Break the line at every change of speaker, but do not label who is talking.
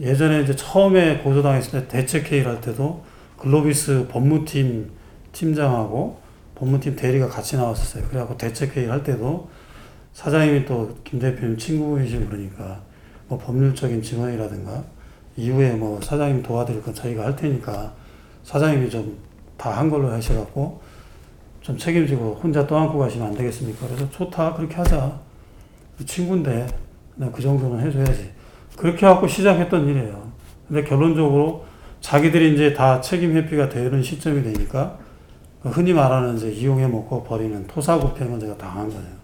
예전에 이제 처음에 고소당했을 때 대책 회의를 할 때도 글로비스 법무팀 팀장하고 법무팀 대리가 같이 나왔었어요. 그래갖고 대책 회의를 할 때도 사장님이 또 김 대표님 친구이시고 그러니까 뭐 법률적인 지원이라든가 이후에 뭐 사장님 도와드릴 건 저희가 할 테니까 사장님이 좀 다 한 걸로 하셔갖고 좀 책임지고 혼자 떠안고 가시면 안 되겠습니까? 그래서 좋다 그렇게 하자 친구인데 그 정도는 해줘야지 그렇게 하고 시작했던 일이에요. 근데 결론적으로 자기들이 이제 다 책임 회피가 되는 시점이 되니까 흔히 말하는 이제 이용해 먹고 버리는 토사구팽을 제가 당한 거예요.